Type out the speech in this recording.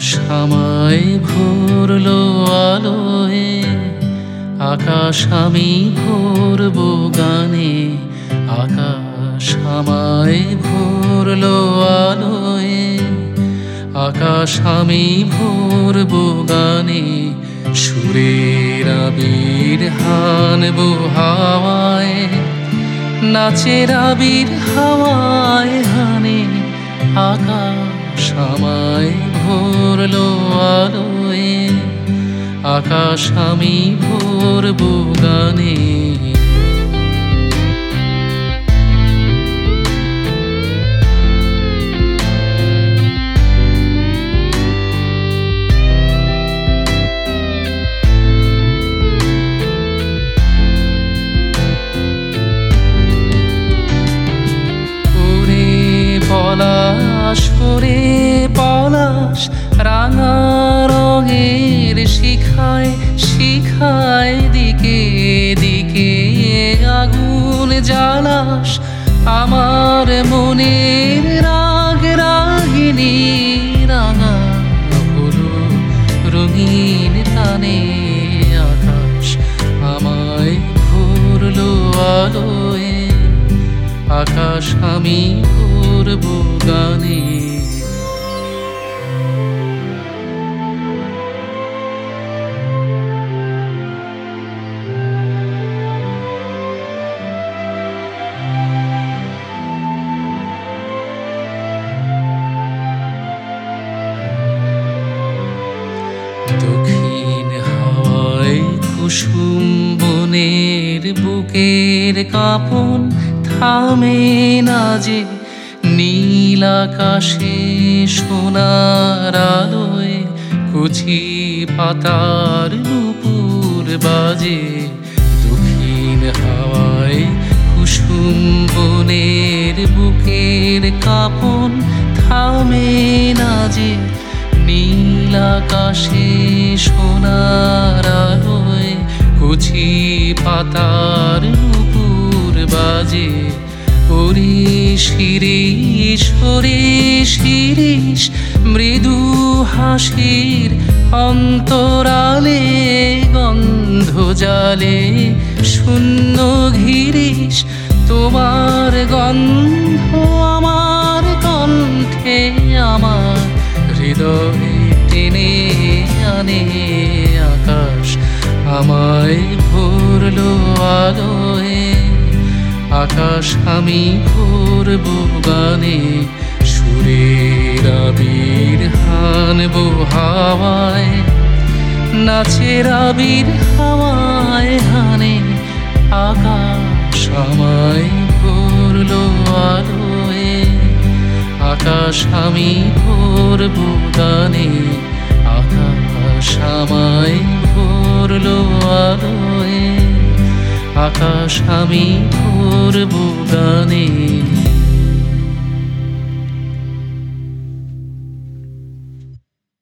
আমায় ভরলো আলোয় আকাশ আমি ভরব গানে আকাশ আমায় ভরলো আলোয় আকাশ আমি ভরব গানে, সুরের আবির হানবো হাওয়ায়, নাচের আবির হাওয়ায় হানে আকাশ আমায় ভরলো আলোয় আকাশ আমি ভরব গানে। পলাশ পলাশ রাঙা রঙের শিখায় শিখায় দিকে দিকে আগুন জ্বালাস আমার মনের রাগ রাগিনী রাঙা হলো রঙিন টানে আকাশ। আমায় ভরলো আলোয়, আকাশ আমি ভরব কুসুম বনের বুকের কাপন থামে না যে নীল আকাশে সোনার আলোয় কুচি পাতার নুপুর বাজে দক্ষিণ হাওয়ায় কুসুম বনের বুকের কাপন থামে না যে নীল আকাশে সোনার পাতার নুপুর বাজে। ওরে শিরিষ ওরে শিরিষ মৃদু হাসির অন্তরালে গন্ধ জালে শূন্য ঘিরিস। তোমার গন্ধ আমার কণ্ঠে আমার হৃদয়ে টেনে আনে আকাশ। আমায় ভরলো আলোয় আকাশ আমি ভরব গানে, সুরের আবির হানবো হাওয়ায়, নাচের আবির হাওয়ায় হানে, আকাশ আমায় ভরলো আলোয় আকাশ আমি ভরব গানে, আকাশ আমায় ভরলো আলোয়। আকাশ আমি ভরব গানে।